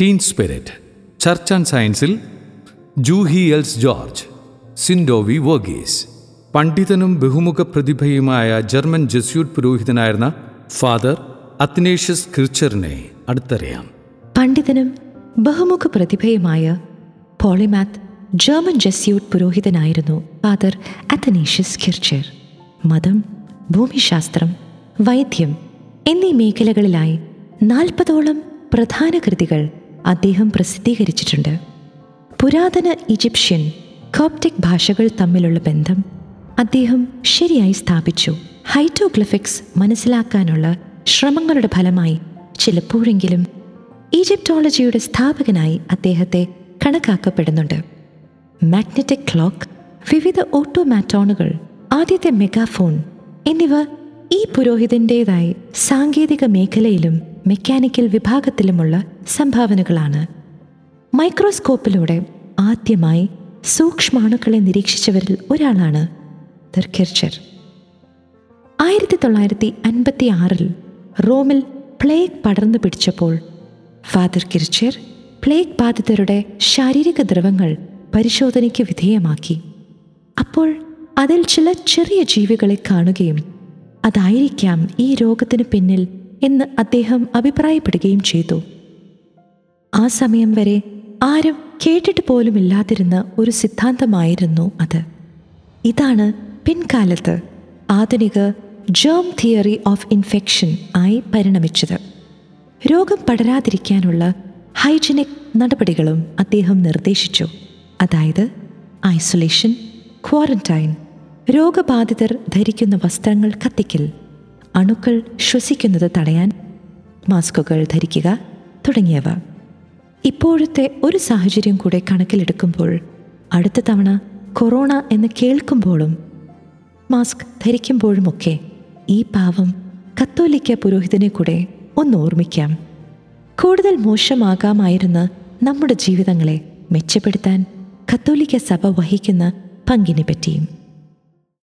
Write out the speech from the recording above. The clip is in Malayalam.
ടീൻ സ്പിരിറ്റ് ചർച്ച് ആൻഡ് സയൻസിൽ ജൂഹി എൽസ് ജോർജ് സിൻഡോവി വർഗീസ് പണ്ഡിതനും ബഹുമുഖ പ്രതിഭയുമായ ജർമ്മൻ ജസ്യൂട്ട് പുരോഹിതനായിരുന്ന ഫാദർ അത്നേഷ്യസ് ക്രിച്ചറിനെ അടുത്തറിയാം. പണ്ഡിതനും ബഹുമുഖ പ്രതിഭയുമായ പോളിമാത്ത് ജർമ്മൻ ജസ്യൂട്ട് പുരോഹിതനായിരുന്നു ഫാദർ അത്തനേഷ്യസ് കിർച്ചർ മതം ഭൂമിശാസ്ത്രം വൈദ്യം എന്നീ മേഖലകളിലായി നാൽപ്പതോളം പ്രധാന കൃതികൾ അദ്ദേഹം പ്രസിദ്ധീകരിച്ചിട്ടുണ്ട്. പുരാതന ഈജിപ്ഷ്യൻ കോപ്റ്റിക് ഭാഷകൾ തമ്മിലുള്ള ബന്ധം അദ്ദേഹം ശരിയായി സ്ഥാപിച്ചു. ഹൈറ്റോഗ്ലിഫിക്സ് മനസ്സിലാക്കാനുള്ള ശ്രമങ്ങളുടെ ഫലമായി ചിലപ്പോഴെങ്കിലും ഈജിപ്റ്റോളജിയുടെ സ്ഥാപകനായി അദ്ദേഹത്തെ കണക്കാക്കപ്പെടുന്നുണ്ട്. മാഗ്നറ്റിക് ക്ലോക്ക് വിവിധ ഓട്ടോമാറ്റോണുകൾ ആദ്യത്തെ മെഗാഫോൺ എന്നിവ ഈ പുരോഹിതന്റെതായി സാങ്കേതിക മേഖലയിലും മെക്കാനിക്കൽ വിഭാഗത്തിലുമുള്ള സംഭാവനകളാണ്. മൈക്രോസ്കോപ്പിലൂടെ ആദ്യമായി സൂക്ഷ്മാണുക്കളെ നിരീക്ഷിച്ചവരിൽ ഒരാളാണ് ദർഖിർച്ചർ ആയിരത്തി തൊള്ളായിരത്തി അൻപത്തി ആറിൽ റോമിൽ പ്ലേഗ് പടർന്നു പിടിച്ചപ്പോൾ ഫാദർ കിർച്ചർ പ്ലേഗ് ബാധിതരുടെ ശാരീരിക ദ്രവങ്ങൾ പരിശോധനയ്ക്ക് വിധേയമാക്കി. അപ്പോൾ അതിൽ ചില ചെറിയ ജീവികളെ കാണുകയും അതായിരിക്കാം ഈ രോഗത്തിന് പിന്നിൽ എന്ന് അദ്ദേഹം അഭിപ്രായപ്പെടുകയും ചെയ്തു. ആ സമയം വരെ ആരും കേട്ടിട്ട് പോലുമില്ലാതിരുന്ന ഒരു സിദ്ധാന്തമായിരുന്നു അത്. ഇതാണ് പിൻകാലത്ത് ആധുനിക ജേം തിയറി ഓഫ് ഇൻഫെക്ഷൻ ആയി പരിണമിച്ചത്. രോഗം പടരാതിരിക്കാനുള്ള ഹൈജനിക് നടപടികളും അദ്ദേഹം നിർദ്ദേശിച്ചു. അതായത് ഐസൊലേഷൻ ക്വാറന്റൈൻ രോഗബാധിതർ ധരിക്കുന്ന വസ്ത്രങ്ങൾ കത്തിക്കൽ അണുക്കൾ ശ്വസിക്കുന്നത് തടയാൻ മാസ്കുകൾ ധരിക്കുക തുടങ്ങിയവ. ഇപ്പോഴത്തെ ഒരു സാഹചര്യം കൂടെ കണക്കിലെടുക്കുമ്പോൾ അടുത്ത തവണ കൊറോണ എന്ന് കേൾക്കുമ്പോഴും മാസ്ക് ധരിക്കുമ്പോഴുമൊക്കെ ഈ പാവം കത്തോലിക്ക പുരോഹിതനെ കൂടെ ഒന്ന് ഓർമ്മിക്കാം. കൂടുതൽ മോശമാകാമായിരുന്ന നമ്മുടെ ജീവിതങ്ങളെ മെച്ചപ്പെടുത്താൻ കത്തോലിക്ക സഭ വഹിക്കുന്ന പങ്കിനെ പറ്റിയും